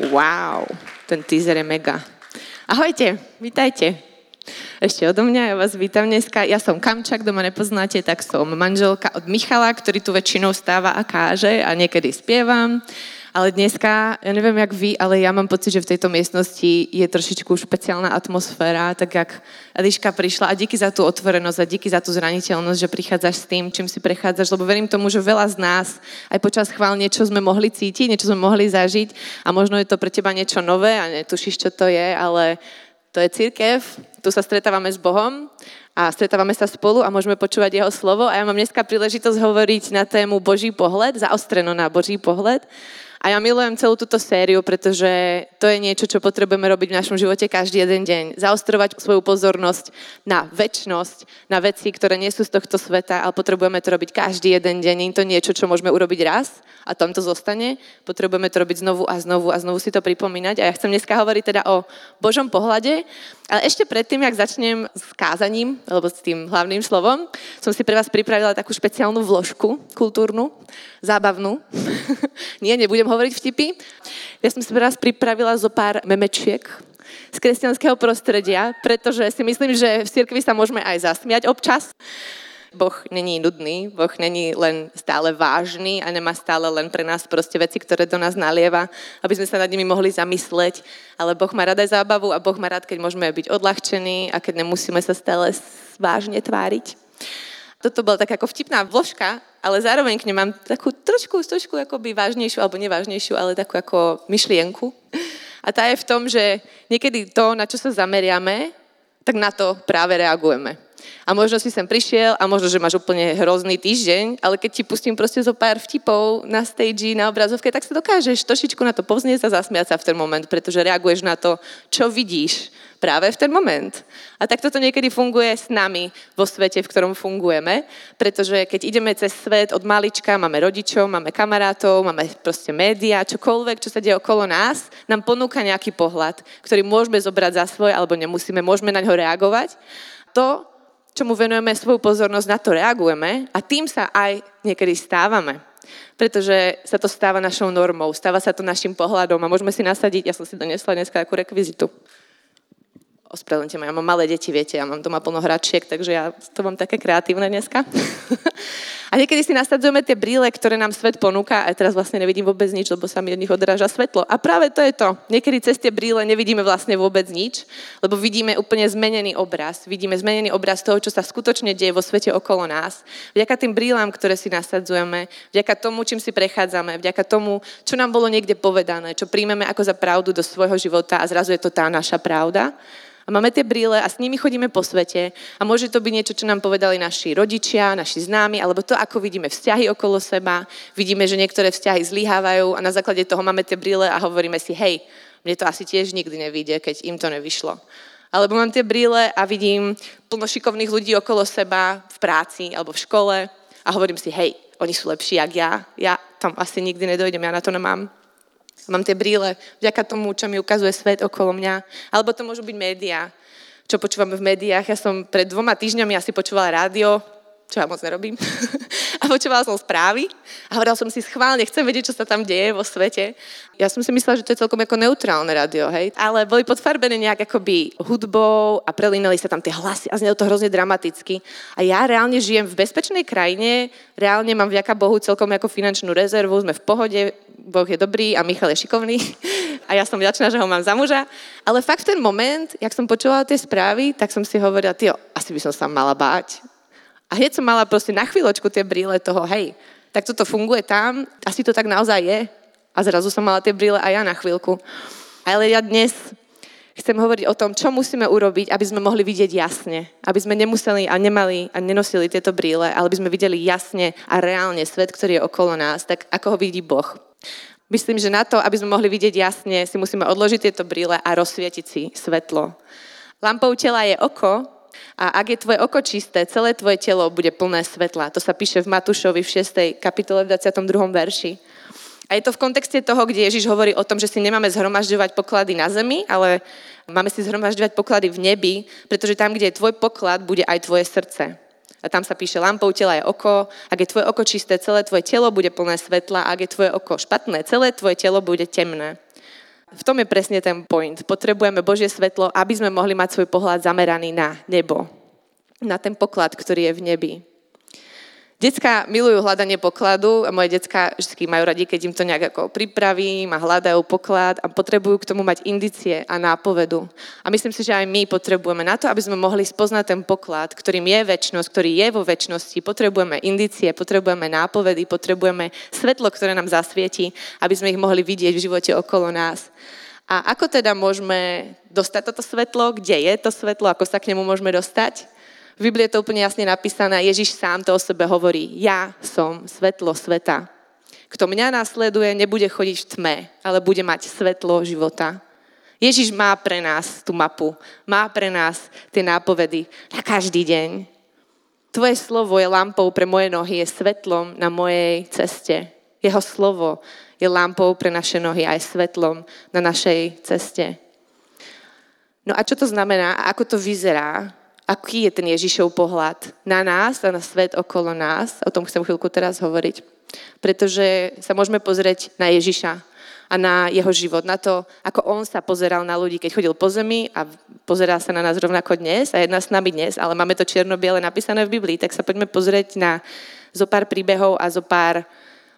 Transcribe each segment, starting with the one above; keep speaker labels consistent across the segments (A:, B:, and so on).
A: Wow, ten teaser je mega. Ahojte, vítajte. Ešte odo mňa, ja vás vítam dneska. Ja som Kamčak, doma nepoznáte, tak som manželka od Michala, ktorý tu väčšinou stáva a káže a niekedy spievam. Ale dneska, ja neviem jak vy, ale ja mám pocit, že v tejto miestnosti je trošičku špeciálna atmosféra, tak jak Eliška prišla a díky za tú otvorenosť a díky za tú zraniteľnosť, že prichádzaš s tým, čím si prechádzaš, lebo verím tomu, že veľa z nás aj počas chvál niečo sme mohli cítiť, niečo sme mohli zažiť a možno je to pre teba niečo nové a netušíš, čo to je, ale to je církev, tu sa stretávame s Bohom a stretávame sa spolu a môžeme počúvať Jeho slovo a ja mám dneska príležitosť hovoriť na tému Boží pohľad, zaostreno na Boží pohľad. A ja milujem celú túto sériu, pretože to je niečo, čo potrebujeme robiť v našom živote každý jeden deň. Zaostrovať svoju pozornosť na väčnosť, na veci, ktoré nie sú z tohto sveta, ale potrebujeme to robiť každý jeden deň. Nie je to niečo, čo môžeme urobiť raz a tam to zostane. Potrebujeme to robiť znovu a znovu a znovu si to pripomínať. A ja chcem dneska hovoriť teda o Božom pohľade. Ale ešte predtým, jak začnem s kázaním, alebo s tým hlavným slovom, som si pre vás pripravila takú špeciálnu vložku kultúrnu, zábavnú. Nie, nebudem hovoriť vtipy. Ja som si vás pripravila zo pár memečiek z kresťanského prostredia, pretože si myslím, že v cirkvi sa môžeme aj zasmiať občas. Boh není nudný, Boh není len stále vážny a nemá stále len pre nás proste veci, ktoré do nás nalieva, aby sme sa nad nimi mohli zamysleť, ale Boh má rada aj zábavu a Boh má rád, keď môžeme byť odľahčení a keď nemusíme sa stále vážne tváriť. Toto bola taká ako vtipná vložka, ale zároveň k nej mám takú trošku, trošku akoby vážnejšiu, alebo nevážnejšiu, ale takú ako myšlienku. A tá je v tom, že niekedy to, na čo sa zameriame, tak na to práve reagujeme. A možno si sem prišiel a možno, že máš úplne hrozný týždeň, ale keď ti pustím proste zo pár vtipov na stage, na obrazovke, tak sa dokážeš trošičku na to povznieť a zasmiať sa v ten moment, pretože reaguješ na to, čo vidíš práve v ten moment. A tak toto niekedy funguje s nami vo svete, v ktorom fungujeme, pretože keď ideme cez svet od malička, máme rodičov, máme kamarátov, máme proste médiá, čokoľvek, čo sa deje okolo nás, nám ponúka nejaký pohľad, ktorý môžeme zobrať za svoj, alebo nemusíme, môžeme na ňo reagovať. To, čomu venujeme svoju pozornosť, na to reagujeme a tým sa aj niekedy stávame. Pretože sa to stáva našou normou, stáva sa to našim pohľadom a môžeme si nasadiť, ja som si donesla dneska takú rekvizitu. Ospravedlňte ma, ja mám malé deti, viete, ja mám doma plno hračiek, takže ja to mám také kreatívne dneska. a niekedy si nasadzujeme tie brýle, ktoré nám svet ponúka a teraz vlastne nevidím vôbec nič, lebo sa mi od nich odráža svetlo. A práve to je to. Niekedy cez tie brýle nevidíme vlastne vôbec nič, lebo vidíme úplne zmenený obraz. Vidíme zmenený obraz toho, čo sa skutočne deje vo svete okolo nás. Vďaka tým brýlám, ktoré si nasadzujeme, vďaka tomu, čím si prechádzame, vďaka tomu, čo nám bolo niekde povedané, čo príjmeme ako za pravdu do svojho života a zrazu je to tá naša pravda a máme tie brýle a s nimi chodíme po svete a môže to byť niečo, čo nám povedali naši rodičia, naši známi, alebo to, ako vidíme vzťahy okolo seba. Vidíme, že niektoré vzťahy zlyhávajú a na základe toho máme tie brýle a hovoríme si, hej, mne to asi tiež nikdy nevíde, keď im to nevyšlo. Alebo mám tie brýle a vidím plno šikovných ľudí okolo seba v práci alebo v škole a hovorím si, hej, oni sú lepší jak ja, ja tam asi nikdy nedojdem, ja na to nemám. Mám tie brýle vďaka tomu, čo mi ukazuje svet okolo mňa. Alebo to môžu byť médiá, čo počúvame v médiách. Ja som pred dvoma týždňami asi počúvala rádio, čo ja moc nerobím. a počúvala som správy a hovorila som si schválne, chcem vedieť, čo sa tam deje vo svete. Ja som si myslela, že to je celkom ako neutrálne rádio, hej. Ale boli podfarbené nejak akoby hudbou a prelínali sa tam tie hlasy a znelo to hrozne dramaticky. A ja reálne žijem v bezpečnej krajine, reálne mám vďaka Bohu celkom ako finančnú rezervu, sme v pohode, Boh je dobrý a Michal je šikovný a ja som vďačná, že ho mám za muža. Ale fakt v ten moment, jak som počúvala tie správy, tak som si hovorila, ty, asi by som sa mala báť. A hneď som mala proste na chvíľočku tie brýle toho, hej, tak toto funguje tam, asi to tak naozaj je. A zrazu som mala tie brýle aj ja na chvíľku. Ale ja dnes chcem hovoriť o tom, čo musíme urobiť, aby sme mohli vidieť jasne. Aby sme nemuseli a nemali a nenosili tieto brýle, ale aby sme videli jasne a reálne svet, ktorý je okolo nás, tak ako ho vidí Boh. Myslím, že na to, aby sme mohli vidieť jasne, si musíme odložiť tieto brýle a rozsvietiť si svetlo. Lampou tela je oko, a ak je tvoje oko čisté, celé tvoje telo bude plné svetla. To sa píše v Matúšovi v 6. kapitole v 22. verši. A je to v kontexte toho, kde Ježiš hovorí o tom, že si nemáme zhromažďovať poklady na zemi, ale máme si zhromažďovať poklady v nebi, pretože tam, kde je tvoj poklad, bude aj tvoje srdce. A tam sa píše, lampou tela je oko, ak je tvoje oko čisté, celé tvoje telo bude plné svetla, ak je tvoje oko špatné, celé tvoje telo bude temné. V tom je presne ten point. Potrebujeme Božie svetlo, aby sme mohli mať svoj pohľad zameraný na nebo. Na ten poklad, ktorý je v nebi. Decka milujú hľadanie pokladu a moje decka vždy majú radi, keď im to nejak ako pripravím a hľadajú poklad a potrebujú k tomu mať indicie a nápovedu. A myslím si, že aj my potrebujeme na to, aby sme mohli spoznať ten poklad, ktorým je väčšnosť, ktorý je vo väčšnosti. Potrebujeme indicie, potrebujeme nápovedy, potrebujeme svetlo, ktoré nám zasvieti, aby sme ich mohli vidieť v živote okolo nás. A ako teda môžeme dostať toto svetlo? Kde je to svetlo? Ako sa k nemu môžeme dostať? V Biblii je to úplne jasne napísané. Ježiš sám to o sebe hovorí. Ja som svetlo sveta. Kto mňa následuje, nebude chodiť v tme, ale bude mať svetlo života. Ježiš má pre nás tú mapu. Má pre nás tie nápovedy na každý deň. Tvoje slovo je lampou pre moje nohy, je svetlom na mojej ceste. Jeho slovo je lampou pre naše nohy a je svetlom na našej ceste. No a čo to znamená a ako to vyzerá? Aký je ten Ježišov pohľad na nás a na svet okolo nás. O tom chcem chvíľku teraz hovoriť. Pretože sa môžeme pozrieť na Ježiša a na jeho život, na to, ako on sa pozeral na ľudí, keď chodil po zemi a pozerá sa na nás rovnako dnes a jedna s nami dnes, ale máme to čierno-biele napísané v Biblii, tak sa poďme pozrieť na zo pár príbehov a zo pár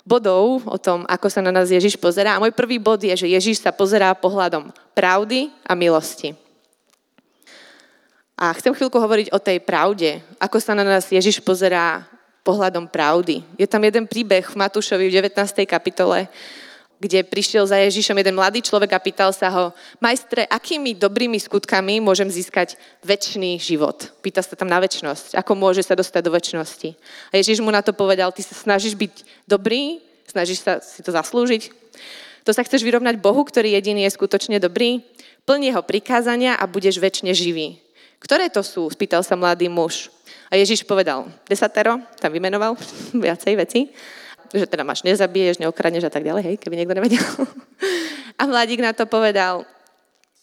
A: bodov o tom, ako sa na nás Ježiš pozerá. A môj prvý bod je, že Ježiš sa pozerá pohľadom pravdy a milosti. A chcem chvíľku hovoriť o tej pravde, ako sa na nás Ježiš pozerá pohľadom pravdy. Je tam jeden príbeh v Matúšovi v 19. kapitole, kde prišiel za Ježišom jeden mladý človek a pýtal sa ho, majstre, akými dobrými skutkami môžem získať väčší život? Pýta sa tam na väčšnosť. Ako môže sa dostať do väčšnosti? A Ježiš mu na to povedal, ty sa snažíš byť dobrý, snažíš sa si to zaslúžiť. To sa chceš vyrovnať Bohu, ktorý jediný je skutočne dobrý? Plň jeho prikázania a budeš väčšine živý. Ktoré to sú? Spýtal sa mladý muž. A Ježiš povedal, desatero, tam vymenoval viacej veci, že teda máš nezabiješ, neokradneš a tak ďalej, hej, keby niekto nevedel. A mladík na to povedal,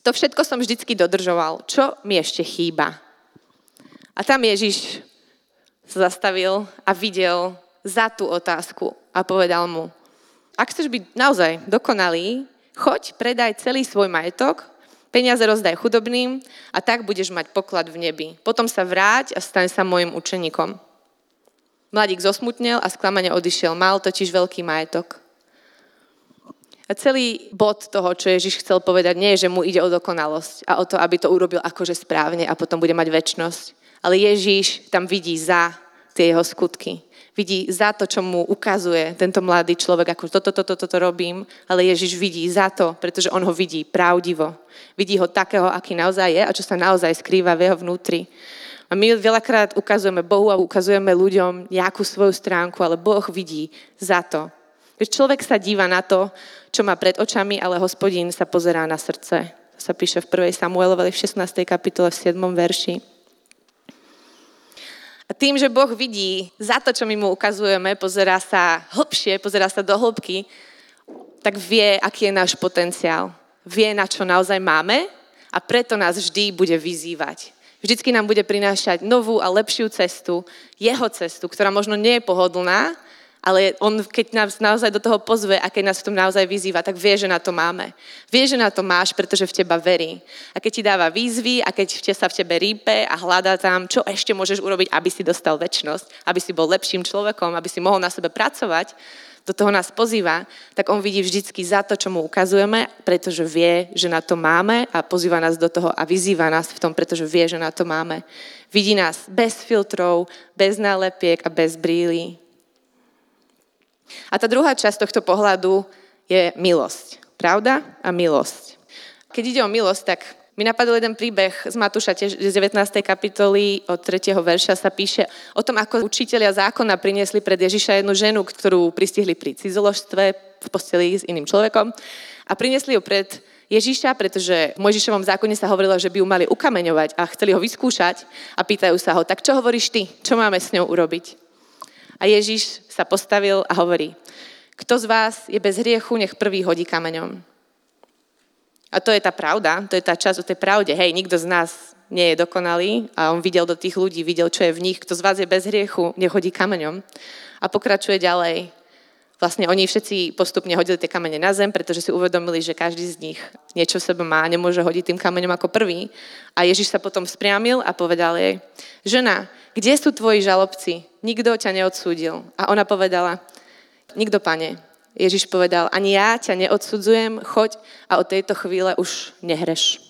A: to všetko som vždycky dodržoval, čo mi ešte chýba? A tam Ježiš sa zastavil a videl za tú otázku a povedal mu, ak chceš byť naozaj dokonalý, choď, predaj celý svoj majetok Peniaze rozdaj chudobným a tak budeš mať poklad v nebi. Potom sa vráť a staň sa môjim učeníkom. Mladík zosmutnel a sklamane odišiel. Mal totiž veľký majetok. A celý bod toho, čo Ježiš chcel povedať, nie je, že mu ide o dokonalosť a o to, aby to urobil akože správne a potom bude mať väčnosť. Ale Ježiš tam vidí za tie jeho skutky vidí za to, čo mu ukazuje tento mladý človek, ako toto, toto, toto, robím, ale Ježiš vidí za to, pretože on ho vidí pravdivo. Vidí ho takého, aký naozaj je a čo sa naozaj skrýva v jeho vnútri. A my veľakrát ukazujeme Bohu a ukazujeme ľuďom nejakú svoju stránku, ale Boh vidí za to. Človek sa díva na to, čo má pred očami, ale hospodín sa pozerá na srdce. To sa píše v 1. Samuelovej v 16. kapitole v 7. verši. A tým, že Boh vidí za to, čo my mu ukazujeme, pozerá sa hlbšie, pozerá sa do hĺbky, tak vie, aký je náš potenciál. Vie, na čo naozaj máme a preto nás vždy bude vyzývať. Vždycky nám bude prinášať novú a lepšiu cestu, jeho cestu, ktorá možno nie je pohodlná, ale on, keď nás naozaj do toho pozve a keď nás v tom naozaj vyzýva, tak vie, že na to máme. Vie, že na to máš, pretože v teba verí. A keď ti dáva výzvy a keď sa v tebe rípe a hľadá tam, čo ešte môžeš urobiť, aby si dostal väčnosť, aby si bol lepším človekom, aby si mohol na sebe pracovať, do toho nás pozýva, tak on vidí vždycky za to, čo mu ukazujeme, pretože vie, že na to máme a pozýva nás do toho a vyzýva nás v tom, pretože vie, že na to máme. Vidí nás bez filtrov, bez nálepiek a bez brýlí. A tá druhá časť tohto pohľadu je milosť. Pravda a milosť. Keď ide o milosť, tak mi napadol jeden príbeh z Matúša z 19. kapitoly od 3. verša sa píše o tom, ako učitelia zákona priniesli pred Ježiša jednu ženu, ktorú pristihli pri cizoložstve v posteli s iným človekom a priniesli ju pred Ježiša, pretože v Mojžišovom zákone sa hovorilo, že by ju mali ukameňovať a chceli ho vyskúšať a pýtajú sa ho, tak čo hovoríš ty? Čo máme s ňou urobiť? A Ježiš sa postavil a hovorí, kto z vás je bez hriechu, nech prvý hodí kameňom. A to je tá pravda, to je tá časť o tej pravde. Hej, nikto z nás nie je dokonalý a on videl do tých ľudí, videl, čo je v nich. Kto z vás je bez hriechu, nech hodí kameňom. A pokračuje ďalej. Vlastne oni všetci postupne hodili tie kamene na zem, pretože si uvedomili, že každý z nich niečo v sebe má a nemôže hodiť tým kameňom ako prvý. A Ježiš sa potom spriamil a povedal jej, žena, kde sú tvoji žalobci? Nikto ťa neodsúdil. A ona povedala, nikto, pane. Ježiš povedal, ani ja ťa neodsudzujem, choď a od tejto chvíle už nehreš.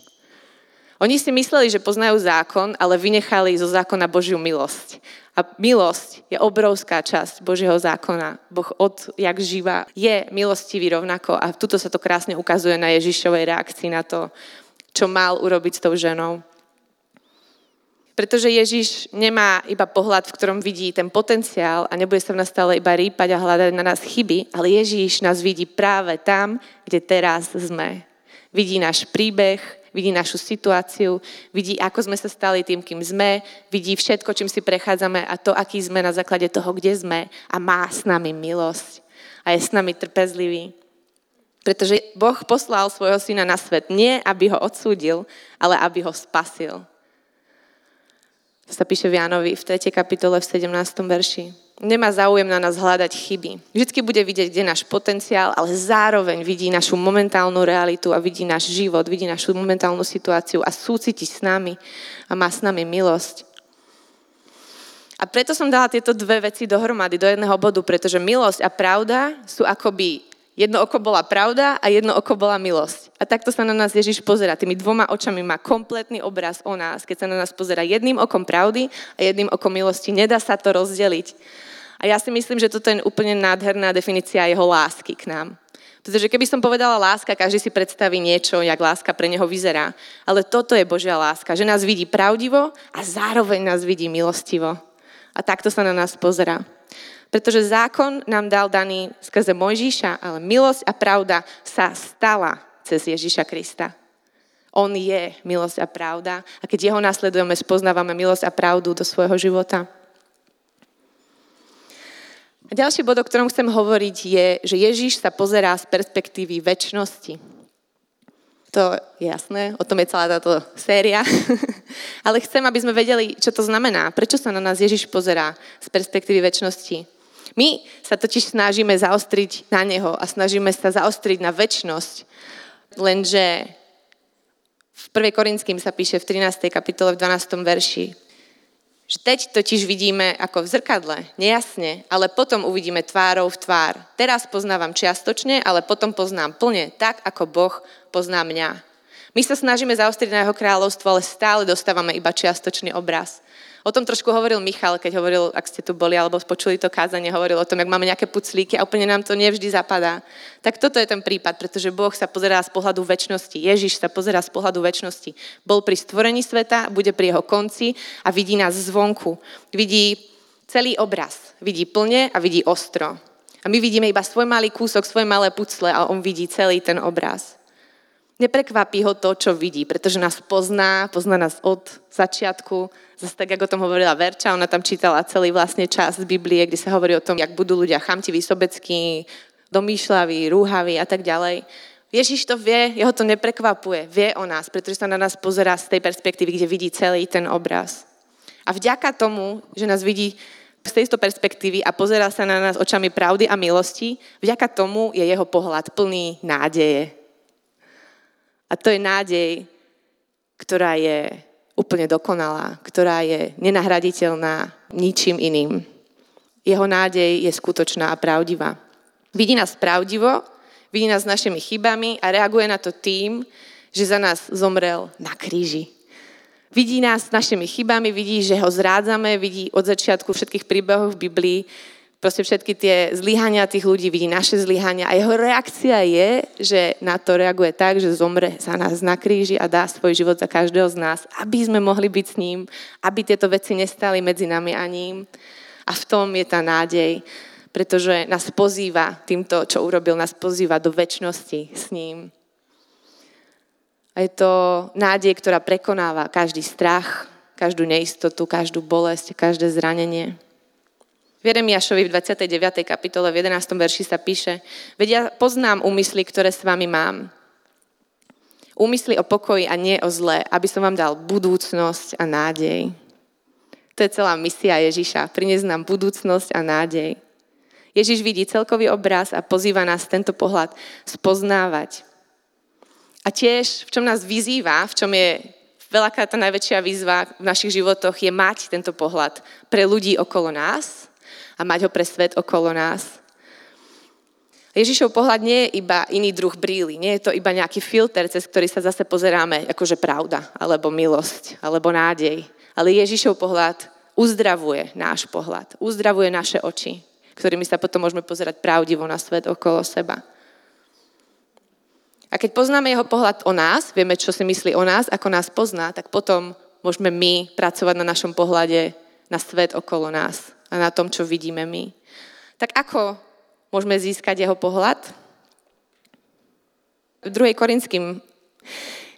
A: Oni si mysleli, že poznajú zákon, ale vynechali zo zákona Božiu milosť. A milosť je obrovská časť Božieho zákona. Boh od jak živa je milostivý rovnako a tuto sa to krásne ukazuje na Ježišovej reakcii na to, čo mal urobiť s tou ženou. Pretože Ježiš nemá iba pohľad, v ktorom vidí ten potenciál a nebude sa v nás stále iba rýpať a hľadať na nás chyby, ale Ježiš nás vidí práve tam, kde teraz sme. Vidí náš príbeh, vidí našu situáciu, vidí, ako sme sa stali tým, kým sme, vidí všetko, čím si prechádzame a to, aký sme na základe toho, kde sme a má s nami milosť a je s nami trpezlivý. Pretože Boh poslal svojho syna na svet nie, aby ho odsúdil, ale aby ho spasil. To sa píše v Jánovi v 3. kapitole v 17. verši nemá záujem na nás hľadať chyby. Vždycky bude vidieť, kde je náš potenciál, ale zároveň vidí našu momentálnu realitu a vidí náš život, vidí našu momentálnu situáciu a súciti s nami a má s nami milosť. A preto som dala tieto dve veci dohromady do jedného bodu, pretože milosť a pravda sú akoby jedno oko bola pravda a jedno oko bola milosť. A takto sa na nás Ježiš pozera. Tými dvoma očami má kompletný obraz o nás. Keď sa na nás pozera jedným okom pravdy a jedným okom milosti, nedá sa to rozdeliť. A ja si myslím, že toto je úplne nádherná definícia jeho lásky k nám. Pretože keby som povedala láska, každý si predstaví niečo, jak láska pre neho vyzerá. Ale toto je Božia láska, že nás vidí pravdivo a zároveň nás vidí milostivo. A takto sa na nás pozera. Pretože zákon nám dal daný skrze Mojžíša, ale milosť a pravda sa stala cez Ježíša Krista. On je milosť a pravda a keď jeho nasledujeme, spoznávame milosť a pravdu do svojho života. A ďalší bod, o ktorom chcem hovoriť, je, že Ježíš sa pozerá z perspektívy väčšnosti. To je jasné, o tom je celá táto séria. Ale chcem, aby sme vedeli, čo to znamená. Prečo sa na nás Ježiš pozerá z perspektívy väčšnosti. My sa totiž snažíme zaostriť na Neho a snažíme sa zaostriť na väčšnosť. Lenže v 1. Korinským sa píše v 13. kapitole v 12. verši, teď totiž vidíme ako v zrkadle, nejasne, ale potom uvidíme tvárou v tvár. Teraz poznávam čiastočne, ale potom poznám plne, tak ako Boh pozná mňa. My sa snažíme zaostriť na jeho kráľovstvo, ale stále dostávame iba čiastočný obraz. O tom trošku hovoril Michal, keď hovoril, ak ste tu boli, alebo počuli to kázanie, hovoril o tom, jak máme nejaké puclíky a úplne nám to nevždy zapadá. Tak toto je ten prípad, pretože Boh sa pozerá z pohľadu väčšnosti. Ježiš sa pozerá z pohľadu väčšnosti. Bol pri stvorení sveta, bude pri jeho konci a vidí nás zvonku. Vidí celý obraz. Vidí plne a vidí ostro. A my vidíme iba svoj malý kúsok, svoje malé pucle a on vidí celý ten obraz. Neprekvapí ho to, čo vidí, pretože nás pozná, pozná nás od začiatku. Zase tak, ako o tom hovorila Verča, ona tam čítala celý vlastne čas z Biblie, kde sa hovorí o tom, jak budú ľudia chamtiví, sobeckí, domýšľaví, rúhaví a tak ďalej. Ježiš to vie, jeho to neprekvapuje, vie o nás, pretože sa na nás pozerá z tej perspektívy, kde vidí celý ten obraz. A vďaka tomu, že nás vidí z tejto perspektívy a pozerá sa na nás očami pravdy a milosti, vďaka tomu je jeho pohľad plný nádeje. A to je nádej, ktorá je úplne dokonalá, ktorá je nenahraditeľná ničím iným. Jeho nádej je skutočná a pravdivá. Vidí nás pravdivo, vidí nás s našimi chybami a reaguje na to tým, že za nás zomrel na kríži. Vidí nás s našimi chybami, vidí, že ho zrádzame, vidí od začiatku všetkých príbehov v Biblii, proste všetky tie zlyhania tých ľudí, vidí naše zlyhania a jeho reakcia je, že na to reaguje tak, že zomre za nás na kríži a dá svoj život za každého z nás, aby sme mohli byť s ním, aby tieto veci nestali medzi nami a ním. A v tom je tá nádej, pretože nás pozýva týmto, čo urobil, nás pozýva do väčšnosti s ním. A je to nádej, ktorá prekonáva každý strach, každú neistotu, každú bolesť, každé zranenie. V Jeremiašovi v 29. kapitole v 11. verši sa píše, veď ja poznám úmysly, ktoré s vami mám. Úmysly o pokoji a nie o zle, aby som vám dal budúcnosť a nádej. To je celá misia Ježiša, priniesť nám budúcnosť a nádej. Ježiš vidí celkový obraz a pozýva nás tento pohľad spoznávať. A tiež, v čom nás vyzýva, v čom je veľakrát tá najväčšia výzva v našich životoch, je mať tento pohľad pre ľudí okolo nás a mať ho pre svet okolo nás. Ježišov pohľad nie je iba iný druh bríly, nie je to iba nejaký filter, cez ktorý sa zase pozeráme, akože pravda, alebo milosť, alebo nádej. Ale Ježišov pohľad uzdravuje náš pohľad, uzdravuje naše oči, ktorými sa potom môžeme pozerať pravdivo na svet okolo seba. A keď poznáme jeho pohľad o nás, vieme, čo si myslí o nás, ako nás pozná, tak potom môžeme my pracovať na našom pohľade na svet okolo nás a na tom, čo vidíme my. Tak ako môžeme získať jeho pohľad? V 2. Korinským.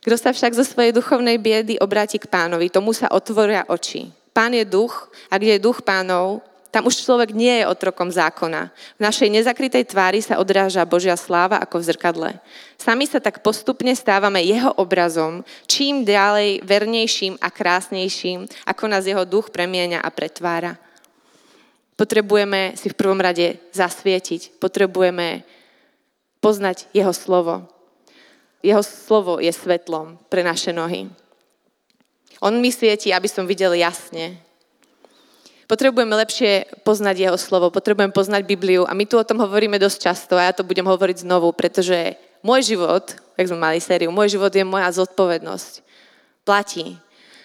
A: Kto sa však zo svojej duchovnej biedy obráti k pánovi, tomu sa otvoria oči. Pán je duch a kde je duch pánov, tam už človek nie je otrokom zákona. V našej nezakrytej tvári sa odráža Božia sláva ako v zrkadle. Sami sa tak postupne stávame jeho obrazom, čím ďalej vernejším a krásnejším, ako nás jeho duch premieňa a pretvára. Potrebujeme si v prvom rade zasvietiť, potrebujeme poznať jeho slovo. Jeho slovo je svetlom pre naše nohy. On mi svieti, aby som videl jasne, Potrebujeme lepšie poznať jeho slovo, potrebujeme poznať Bibliu a my tu o tom hovoríme dosť často a ja to budem hovoriť znovu, pretože môj život, jak sme mali sériu, môj život je moja zodpovednosť. Platí.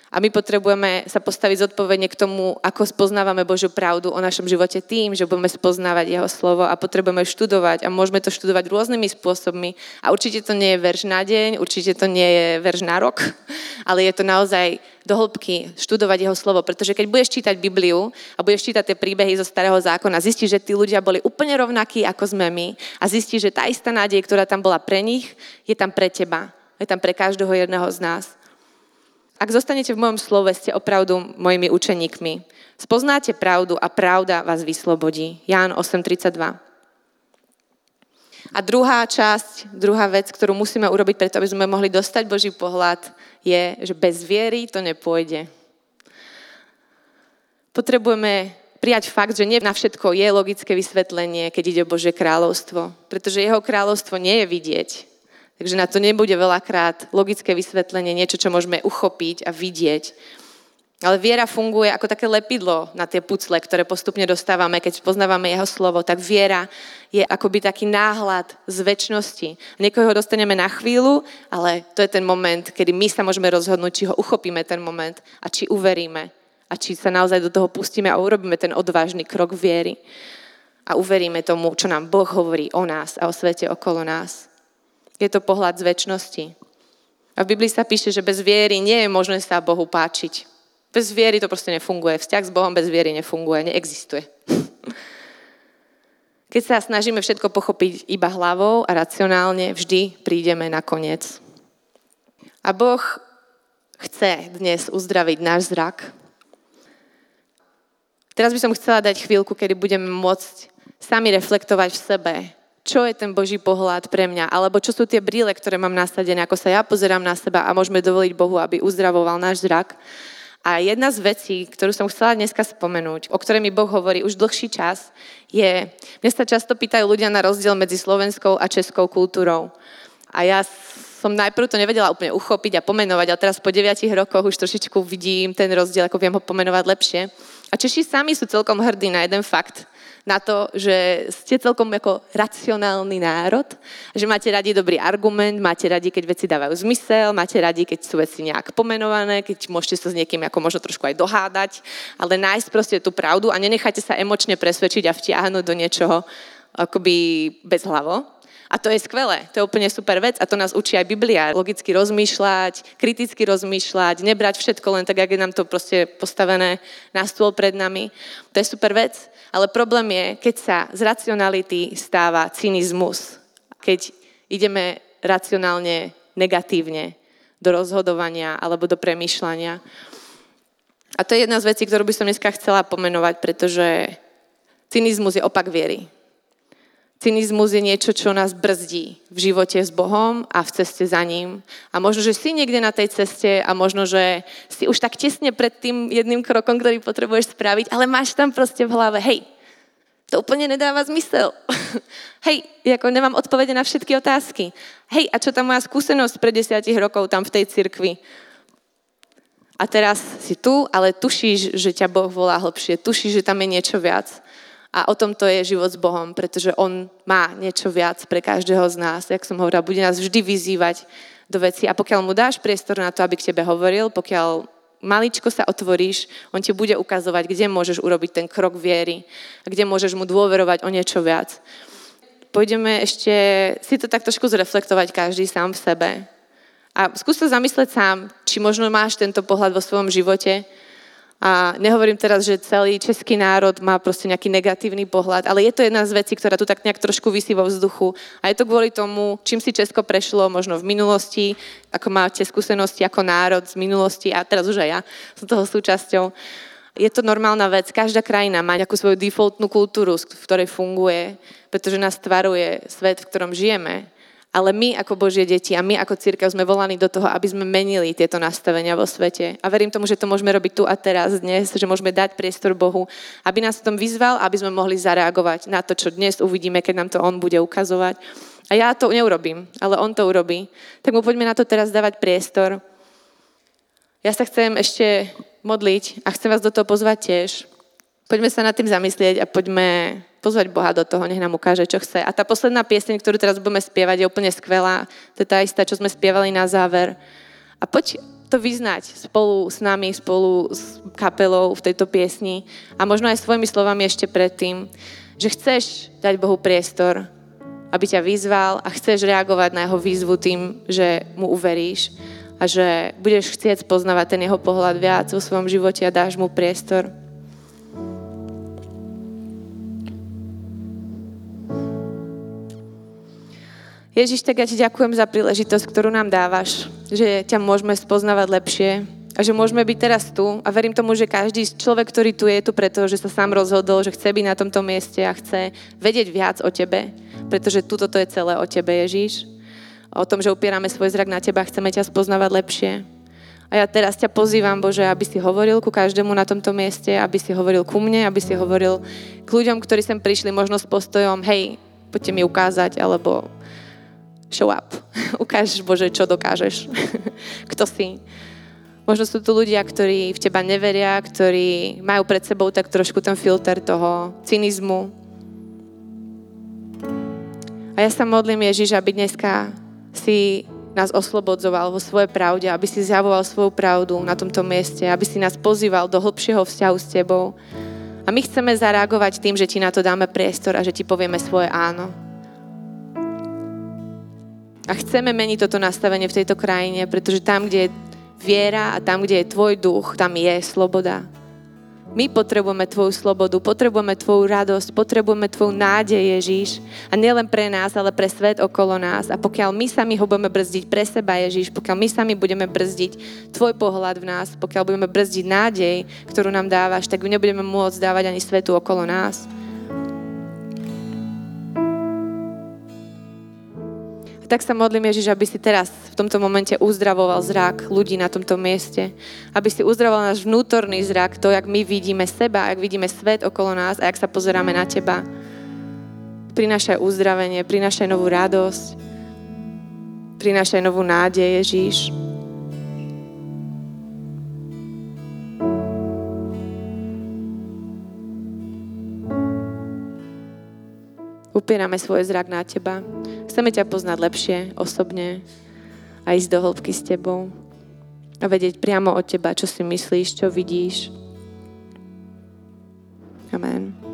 A: A my potrebujeme sa postaviť zodpovedne k tomu, ako spoznávame Božiu pravdu o našom živote tým, že budeme spoznávať Jeho slovo a potrebujeme študovať a môžeme to študovať rôznymi spôsobmi. A určite to nie je verš na deň, určite to nie je verš na rok, ale je to naozaj do hĺbky študovať Jeho slovo, pretože keď budeš čítať Bibliu a budeš čítať tie príbehy zo Starého zákona, zistíš, že tí ľudia boli úplne rovnakí, ako sme my a zistíš, že tá istá nádej, ktorá tam bola pre nich, je tam pre teba. Je tam pre každého jedného z nás. Ak zostanete v mojom slove, ste opravdu mojimi učeníkmi. Spoznáte pravdu a pravda vás vyslobodí. Ján 8.32. A druhá časť, druhá vec, ktorú musíme urobiť preto, aby sme mohli dostať Boží pohľad, je, že bez viery to nepôjde. Potrebujeme prijať fakt, že nie na všetko je logické vysvetlenie, keď ide o Božie kráľovstvo. Pretože jeho kráľovstvo nie je vidieť. Takže na to nebude veľakrát logické vysvetlenie, niečo, čo môžeme uchopiť a vidieť. Ale viera funguje ako také lepidlo na tie pucle, ktoré postupne dostávame, keď poznávame jeho slovo. Tak viera je akoby taký náhľad z väčšnosti. Niekoho ho dostaneme na chvíľu, ale to je ten moment, kedy my sa môžeme rozhodnúť, či ho uchopíme ten moment a či uveríme. A či sa naozaj do toho pustíme a urobíme ten odvážny krok viery. A uveríme tomu, čo nám Boh hovorí o nás a o svete okolo nás. Je to pohľad z väčšnosti. A v Biblii sa píše, že bez viery nie je možné sa Bohu páčiť. Bez viery to proste nefunguje. Vzťah s Bohom bez viery nefunguje, neexistuje. Keď sa snažíme všetko pochopiť iba hlavou a racionálne, vždy prídeme na koniec. A Boh chce dnes uzdraviť náš zrak. Teraz by som chcela dať chvíľku, kedy budeme môcť sami reflektovať v sebe, čo je ten Boží pohľad pre mňa, alebo čo sú tie brýle, ktoré mám nasadené, ako sa ja pozerám na seba a môžeme dovoliť Bohu, aby uzdravoval náš zrak. A jedna z vecí, ktorú som chcela dneska spomenúť, o ktorej mi Boh hovorí už dlhší čas, je, mne sa často pýtajú ľudia na rozdiel medzi slovenskou a českou kultúrou. A ja som najprv to nevedela úplne uchopiť a pomenovať, ale teraz po 9 rokoch už trošičku vidím ten rozdiel, ako viem ho pomenovať lepšie. A Češi sami sú celkom hrdí na jeden fakt, na to, že ste celkom ako racionálny národ, že máte radi dobrý argument, máte radi, keď veci dávajú zmysel, máte radi, keď sú veci nejak pomenované, keď môžete sa s niekým ako možno trošku aj dohádať, ale nájsť proste tú pravdu a nenechajte sa emočne presvedčiť a vtiahnuť do niečoho akoby bez hlavo. A to je skvelé, to je úplne super vec a to nás učí aj Biblia. Logicky rozmýšľať, kriticky rozmýšľať, nebrať všetko len tak, ako je nám to proste postavené na stôl pred nami. To je super vec. Ale problém je, keď sa z racionality stáva cynizmus. Keď ideme racionálne negatívne do rozhodovania alebo do premýšľania. A to je jedna z vecí, ktorú by som dneska chcela pomenovať, pretože cynizmus je opak viery. Cynizmus je niečo, čo nás brzdí v živote s Bohom a v ceste za ním. A možno, že si niekde na tej ceste a možno, že si už tak tesne pred tým jedným krokom, ktorý potrebuješ spraviť, ale máš tam proste v hlave, hej, To úplne nedáva zmysel. Hej, ako nemám odpovede na všetky otázky. Hej, a čo tam moja skúsenosť pred desiatich rokov tam v tej cirkvi? A teraz si tu, ale tušíš, že ťa Boh volá hlbšie. Tušíš, že tam je niečo viac. A o tom to je život s Bohom, pretože On má niečo viac pre každého z nás. Jak som hovorila, bude nás vždy vyzývať do veci. A pokiaľ mu dáš priestor na to, aby k tebe hovoril, pokiaľ maličko sa otvoríš, on ti bude ukazovať, kde môžeš urobiť ten krok viery kde môžeš mu dôverovať o niečo viac. Pôjdeme ešte si to tak trošku zreflektovať každý sám v sebe. A skús sa zamysleť sám, či možno máš tento pohľad vo svojom živote, a nehovorím teraz, že celý český národ má proste nejaký negatívny pohľad, ale je to jedna z vecí, ktorá tu tak nejak trošku vysí vo vzduchu. A je to kvôli tomu, čím si Česko prešlo možno v minulosti, ako máte skúsenosti ako národ z minulosti a teraz už aj ja som toho súčasťou. Je to normálna vec. Každá krajina má nejakú svoju defaultnú kultúru, v ktorej funguje, pretože nás tvaruje svet, v ktorom žijeme. Ale my ako Božie deti a my ako církev sme volaní do toho, aby sme menili tieto nastavenia vo svete. A verím tomu, že to môžeme robiť tu a teraz, dnes, že môžeme dať priestor Bohu, aby nás v tom vyzval, aby sme mohli zareagovať na to, čo dnes uvidíme, keď nám to On bude ukazovať. A ja to neurobím, ale On to urobí. Tak mu poďme na to teraz dávať priestor. Ja sa chcem ešte modliť a chcem vás do toho pozvať tiež. Poďme sa nad tým zamyslieť a poďme pozvať Boha do toho, nech nám ukáže, čo chce. A tá posledná pieseň, ktorú teraz budeme spievať, je úplne skvelá. To je tá istá, čo sme spievali na záver. A poď to vyznať spolu s nami, spolu s kapelou v tejto piesni a možno aj svojimi slovami ešte predtým, že chceš dať Bohu priestor, aby ťa vyzval a chceš reagovať na jeho výzvu tým, že mu uveríš a že budeš chcieť poznávať ten jeho pohľad viac vo svojom živote a dáš mu priestor. Ježiš, tak ja ti ďakujem za príležitosť, ktorú nám dávaš, že ťa môžeme spoznávať lepšie a že môžeme byť teraz tu a verím tomu, že každý človek, ktorý tu je, je tu preto, že sa sám rozhodol, že chce byť na tomto mieste a chce vedieť viac o tebe, pretože tuto to je celé o tebe, Ježiš. O tom, že upierame svoj zrak na teba, chceme ťa spoznávať lepšie. A ja teraz ťa pozývam, Bože, aby si hovoril ku každému na tomto mieste, aby si hovoril ku mne, aby si hovoril k ľuďom, ktorí sem prišli možno s postojom, hej, poďte mi ukázať, alebo show up. Ukáž, Bože, čo dokážeš. Kto si. Možno sú tu ľudia, ktorí v teba neveria, ktorí majú pred sebou tak trošku ten filter toho cynizmu. A ja sa modlím, Ježiš, aby dneska si nás oslobodzoval vo svojej pravde, aby si zjavoval svoju pravdu na tomto mieste, aby si nás pozýval do hlbšieho vzťahu s tebou. A my chceme zareagovať tým, že ti na to dáme priestor a že ti povieme svoje áno. A chceme meniť toto nastavenie v tejto krajine, pretože tam, kde je viera a tam, kde je tvoj duch, tam je sloboda. My potrebujeme Tvoju slobodu, potrebujeme Tvoju radosť, potrebujeme Tvoju nádej, Ježíš. A nielen pre nás, ale pre svet okolo nás. A pokiaľ my sami ho budeme brzdiť pre seba, Ježíš, pokiaľ my sami budeme brzdiť Tvoj pohľad v nás, pokiaľ budeme brzdiť nádej, ktorú nám dávaš, tak nebudeme môcť dávať ani svetu okolo nás. Tak sa modlím, Ježiš, aby si teraz v tomto momente uzdravoval zrak ľudí na tomto mieste. Aby si uzdravoval náš vnútorný zrak, to, jak my vidíme seba, jak vidíme svet okolo nás a jak sa pozeráme na teba. Prinášaj uzdravenie, prinášaj novú radosť, prinášaj novú nádej, Ježiš. Upierame svoj zrak na teba. Chceme ťa poznať lepšie, osobne a ísť do hĺbky s tebou a vedieť priamo od teba, čo si myslíš, čo vidíš. Amen.